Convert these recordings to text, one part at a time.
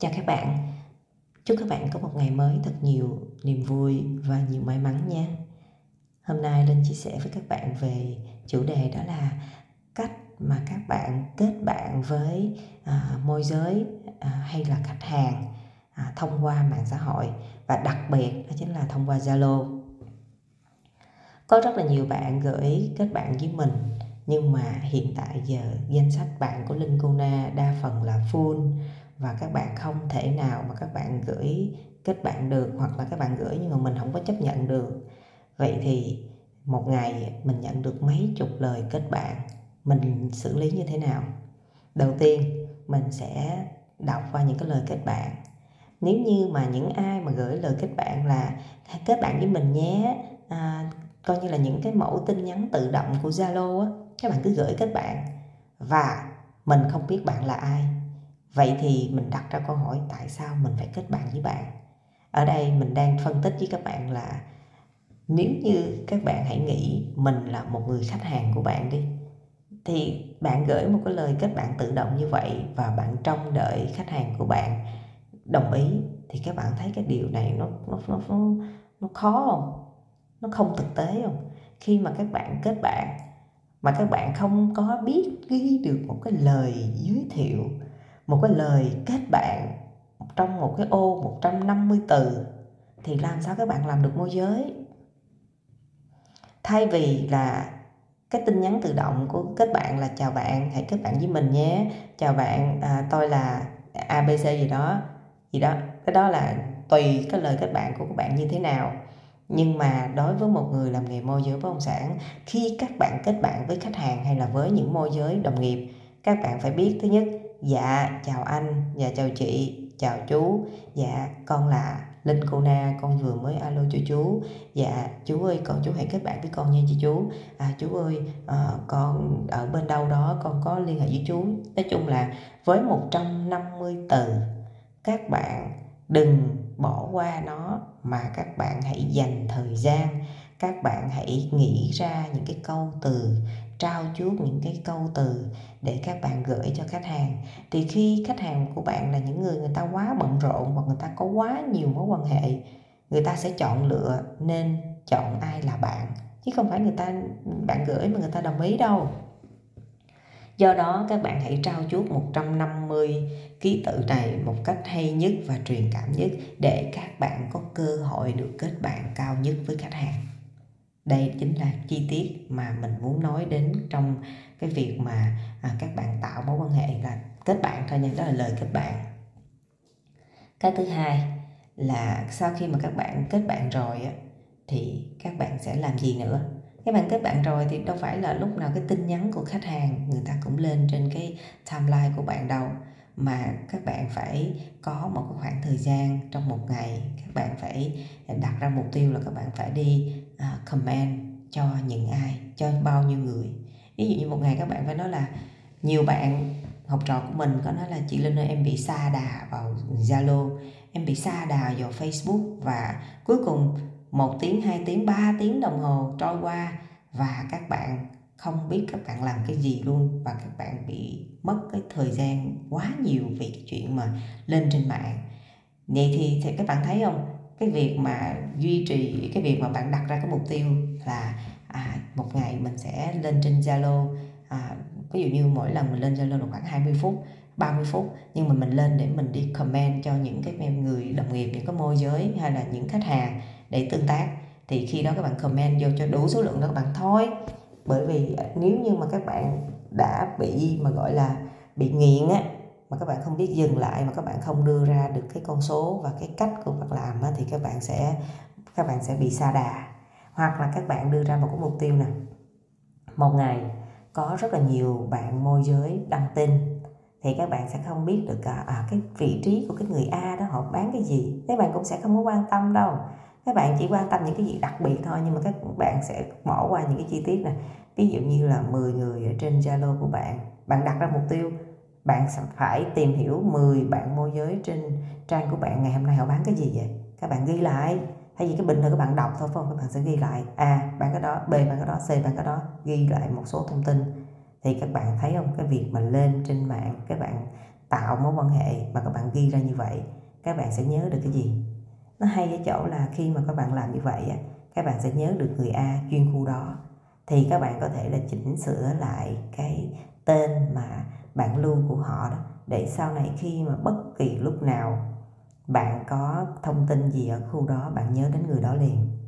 Chào các bạn. Chúc các bạn có một ngày mới thật nhiều niềm vui và nhiều may mắn nha. Hôm nay Linh chia sẻ với các bạn về chủ đề đó là cách mà các bạn kết bạn với à, môi giới à, hay là khách hàng à, thông qua mạng xã hội và đặc biệt đó chính là thông qua Zalo. Có rất là nhiều bạn gửi kết bạn với mình nhưng mà hiện tại giờ danh sách bạn của Linh Cuna đa phần là full và các bạn không thể nào mà các bạn gửi kết bạn được hoặc là các bạn gửi nhưng mà mình không có chấp nhận được. Vậy thì một ngày mình nhận được mấy chục lời kết bạn mình xử lý như thế nào? Đầu tiên mình sẽ đọc qua những cái lời kết bạn. Nếu như mà những ai mà gửi lời kết bạn là kết bạn với mình nhé. À, coi như là những cái mẫu tin nhắn tự động của zalo á các bạn cứ gửi kết bạn. Và mình không biết bạn là ai vậy thì mình đặt ra câu hỏi tại sao mình phải kết bạn với bạn? Ở đây mình đang phân tích với các bạn là nếu như các bạn hãy nghĩ mình là một người khách hàng của bạn đi thì bạn gửi một cái lời kết bạn tự động như vậy và bạn trông đợi khách hàng của bạn đồng ý thì các bạn thấy cái điều này nó nó nó nó, nó khó không? Nó không thực tế không? Khi mà các bạn kết bạn mà các bạn không có biết ghi được một cái lời giới thiệu một cái lời kết bạn trong một cái ô 150 từ thì làm sao các bạn làm được môi giới? Thay vì là cái tin nhắn tự động của kết bạn là chào bạn hãy kết bạn với mình nhé chào bạn à, tôi là abc gì đó gì đó. Cái đó là tùy cái lời kết bạn của các bạn như thế nào. Nhưng mà đối với một người làm nghề môi giới bất động sản khi các bạn kết bạn với khách hàng hay là với những môi giới đồng nghiệp các bạn phải biết thứ nhất dạ chào anh dạ chào chị chào chú. Dạ con là linh cô na con vừa mới alo cho chú. Dạ chú ơi con chú hãy kết bạn với con nha chị chú. À chú ơi à, con ở bên đâu đó con có liên hệ với chú. Nói chung là với 150 từ các bạn đừng bỏ qua nó mà các bạn hãy dành thời gian các bạn hãy nghĩ ra những cái câu từ trao chuốt những cái câu từ để các bạn gửi cho khách hàng. Thì khi khách hàng của bạn là những người người ta quá bận rộn hoặc người ta có quá nhiều mối quan hệ, người ta sẽ chọn lựa nên chọn ai là bạn. Chứ không phải người ta, bạn gửi mà người ta đồng ý đâu. Do đó, các bạn hãy trao chuốt 150 ký tự này một cách hay nhất và truyền cảm nhất để các bạn có cơ hội được kết bạn cao nhất với khách hàng đây chính là chi tiết mà mình muốn nói đến trong cái việc mà à, các bạn tạo mối quan hệ là kết bạn thôi nha đó là lời kết bạn. Cái thứ hai là sau khi mà các bạn kết bạn rồi á, thì các bạn sẽ làm gì nữa? Các bạn kết bạn rồi thì đâu phải là lúc nào cái tin nhắn của khách hàng người ta cũng lên trên cái timeline của bạn đâu mà các bạn phải có một cái khoảng thời gian trong một ngày các bạn phải đặt ra mục tiêu là các bạn phải đi uh, comment cho những ai cho bao nhiêu người. Ví dụ như một ngày các bạn phải nói là nhiều bạn học trò của mình có nói là chị Linh ơi em bị xa đà vào Zalo em bị xa đà vào Facebook và cuối cùng một tiếng hai tiếng ba tiếng đồng hồ trôi qua và các bạn không biết các bạn làm cái gì luôn và các bạn bị mất cái thời gian quá nhiều vì cái chuyện mà lên trên mạng. Vậy thì, thì các bạn thấy không? Cái việc mà duy trì cái việc mà bạn đặt ra cái mục tiêu là à, một ngày mình sẽ lên trên Zalo à, ví dụ như mỗi lần mình lên Zalo là khoảng 20 phút 30 phút nhưng mà mình lên để mình đi comment cho những cái người đồng nghiệp những cái môi giới hay là những khách hàng để tương tác. Thì khi đó các bạn comment vô cho đủ số lượng đó các bạn thôi. Bởi vì à, nếu như mà các bạn đã bị mà gọi là bị nghiện á mà các bạn không biết dừng lại mà các bạn không đưa ra được cái con số và cái cách của bạn làm á, thì các bạn sẽ các bạn sẽ bị xa đà. Hoặc là các bạn đưa ra một cái mục tiêu nè. Một ngày có rất là nhiều bạn môi giới đăng tin thì các bạn sẽ không biết được à, à cái vị trí của cái người A đó họ bán cái gì. Các bạn cũng sẽ không có quan tâm đâu. Các bạn chỉ quan tâm những cái gì đặc biệt thôi nhưng mà các bạn sẽ bỏ qua những cái chi tiết này ví dụ như là 10 người ở trên Zalo của bạn bạn đặt ra mục tiêu bạn phải tìm hiểu 10 bạn môi giới trên trang của bạn ngày hôm nay họ bán cái gì vậy? Các bạn ghi lại. Thay vì cái bình thường các bạn đọc thôi, phải không? Các bạn sẽ ghi lại. A, bạn cái đó. B, bạn cái đó. C, bạn cái đó. Ghi lại một số thông tin. Thì các bạn thấy không? Cái việc mà lên trên mạng, các bạn tạo mối quan hệ mà các bạn ghi ra như vậy, các bạn sẽ nhớ được cái gì? Nó hay ở chỗ là khi mà các bạn làm như vậy các bạn sẽ nhớ được người A chuyên khu đó. Thì các bạn có thể là chỉnh sửa lại cái tên mà bạn lưu của họ đó. Để sau này khi mà bất kỳ lúc nào bạn có thông tin gì ở khu đó bạn nhớ đến người đó liền.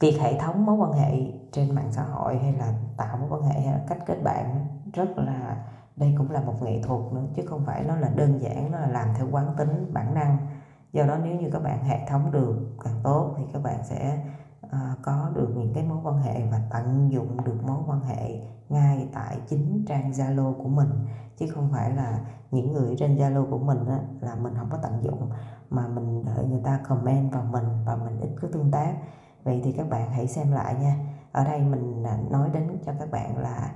Việc hệ thống mối quan hệ trên mạng xã hội hay là tạo mối quan hệ hay là cách kết bạn rất là đây cũng là một nghệ thuật nữa chứ không phải nó là đơn giản nó là làm theo quán tính bản năng. Do đó nếu như các bạn hệ thống được càng tốt thì các bạn sẽ uh, có được những cái mối quan hệ và tận dụng được mối quan hệ ngay tại chính trang Zalo của mình. Chứ không phải là những người trên Zalo của mình á, là mình không có tận dụng mà mình đợi người ta comment vào mình và mình ít có tương tác. Vậy thì các bạn hãy xem lại nha. Ở đây mình à, nói đến cho các bạn là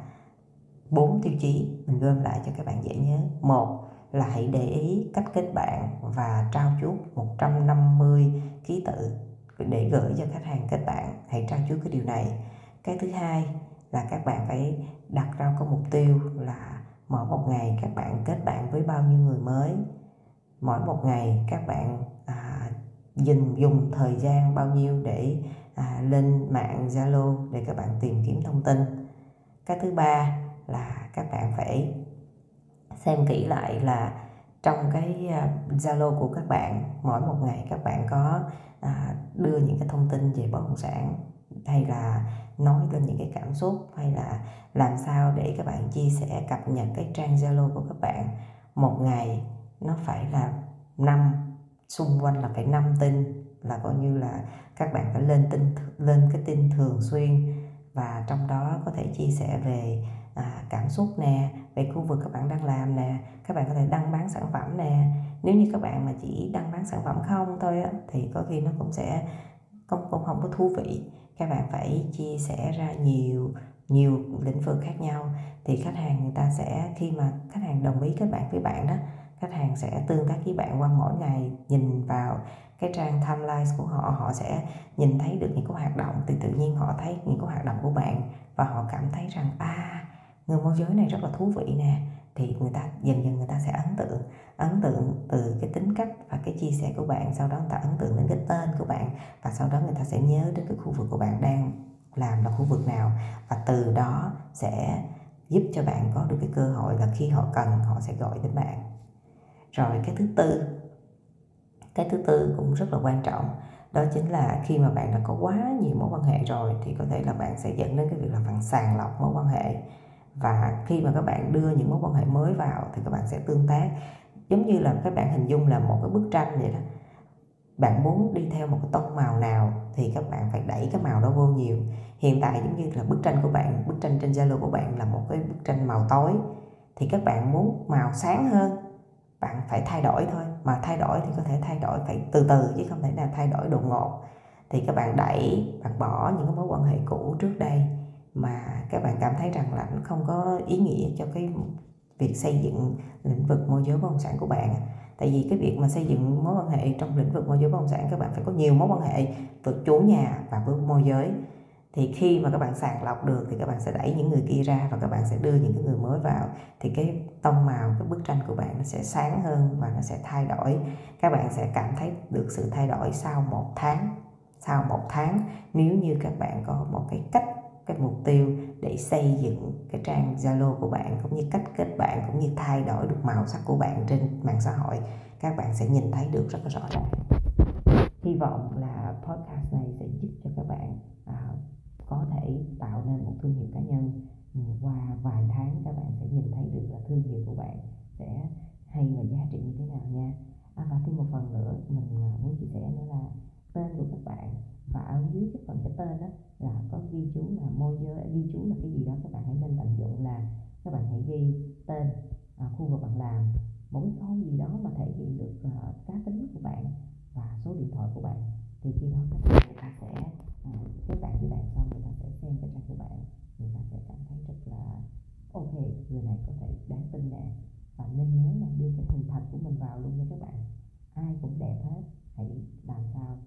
bốn tiêu chí. Mình gom lại cho các bạn dễ nhớ. Một là hãy để ý cách kết bạn và trao chuốt 150 ký tự để gửi cho khách hàng kết bạn. Hãy trao chuốt cái điều này. Cái thứ hai là các bạn phải đặt ra có mục tiêu là mỗi một ngày các bạn kết bạn với bao nhiêu người mới. Mỗi một ngày các bạn à, dùng dùng thời gian bao nhiêu để à, lên mạng Zalo để các bạn tìm kiếm thông tin. Cái thứ ba là các bạn phải xem kỹ lại là trong cái à, Zalo của các bạn mỗi một ngày các bạn có à, đưa những cái thông tin về bất động sản hay là nói lên những cái cảm xúc hay là làm sao để các bạn chia sẻ cập nhật cái trang Zalo của các bạn một ngày nó phải là năm xung quanh là phải năm tin là coi như là các bạn phải lên tin lên cái tin thường xuyên và trong đó có thể chia sẻ về à, cảm xúc nè về khu vực các bạn đang làm nè các bạn có thể đăng bán sản phẩm nè. Nếu như các bạn mà chỉ đăng bán sản phẩm không thôi á, thì có khi nó cũng sẽ không cũng không có thú vị các bạn phải chia sẻ ra nhiều nhiều lĩnh vực khác nhau. Thì khách hàng người ta sẽ, khi mà khách hàng đồng ý kết bạn với bạn đó, khách hàng sẽ tương tác với bạn qua mỗi ngày, nhìn vào cái trang timeline của họ họ sẽ nhìn thấy được những cái hoạt động. Thì tự nhiên họ thấy những cái hoạt động của bạn và họ cảm thấy rằng à người môi giới này rất là thú vị nè. Thì người ta, dần dần người ta sẽ ấn tượng ấn tượng từ cái tính cách chia sẻ của bạn, sau đó người ta ấn tượng đến cái tên của bạn, và sau đó người ta sẽ nhớ đến cái khu vực của bạn đang làm là khu vực nào, và từ đó sẽ giúp cho bạn có được cái cơ hội là khi họ cần, họ sẽ gọi đến bạn. Rồi cái thứ tư, cái thứ tư cũng rất là quan trọng, đó chính là khi mà bạn đã có quá nhiều mối quan hệ rồi, thì có thể là bạn sẽ dẫn đến cái việc là bạn sàng lọc mối quan hệ. Và khi mà các bạn đưa những mối quan hệ mới vào, thì các bạn sẽ tương tác giống như là các bạn hình dung là một cái bức tranh vậy đó. Bạn muốn đi theo một cái tông màu nào thì các bạn phải đẩy cái màu đó vô nhiều. Hiện tại giống như là bức tranh của bạn, bức tranh trên zalo của bạn là một cái bức tranh màu tối. Thì các bạn muốn màu sáng hơn, bạn phải thay đổi thôi. Mà thay đổi thì có thể thay đổi phải từ từ, chứ không thể nào thay đổi đột ngột. Thì các bạn đẩy, bạn bỏ những cái mối quan hệ cũ trước đây mà các bạn cảm thấy rằng là nó không có ý nghĩa cho cái việc xây dựng lĩnh vực môi giới bất động sản của bạn tại vì cái việc mà xây dựng mối quan hệ trong lĩnh vực môi giới bất động sản, các bạn phải có nhiều mối quan hệ với chủ nhà và với môi giới. Thì khi mà các bạn sàng lọc được thì các bạn sẽ đẩy những người kia ra và các bạn sẽ đưa những cái người mới vào. Thì cái tông màu, cái bức tranh của bạn nó sẽ sáng hơn và nó sẽ thay đổi. Các bạn sẽ cảm thấy được sự thay đổi sau một tháng. Sau một tháng, nếu như các bạn có một cái cách cái mục tiêu để xây dựng cái trang Zalo của bạn cũng như cách kết bạn cũng như thay đổi được màu sắc của bạn trên mạng xã hội các bạn sẽ nhìn thấy được rất là rõ ràng. Hy vọng là podcast này sẽ giúp cho các bạn à, có thể tạo nên một thương hiệu cá nhân. Ừ, qua vài tháng các bạn sẽ nhìn thấy được là thương hiệu của bạn sẽ hay và giá trị như thế nào nha. À, và thêm một phần nữa mình giới là cái gì đó các bạn hãy nên tận dụng là các bạn hãy ghi tên à, khu vực bạn làm. Một cái câu gì đó mà thể hiện được uh, cá tính của bạn và số điện thoại của bạn thì khi đó các bạn người ta sẽ uh, kết bạn với bạn xong người ta sẽ xem cái trang của bạn. Người ta sẽ cảm thấy rất là ok người này có thể đáng tin nè. Và nên nhớ là đưa cái hình thật của mình vào luôn nha các bạn. Ai cũng đẹp hết hãy làm sao.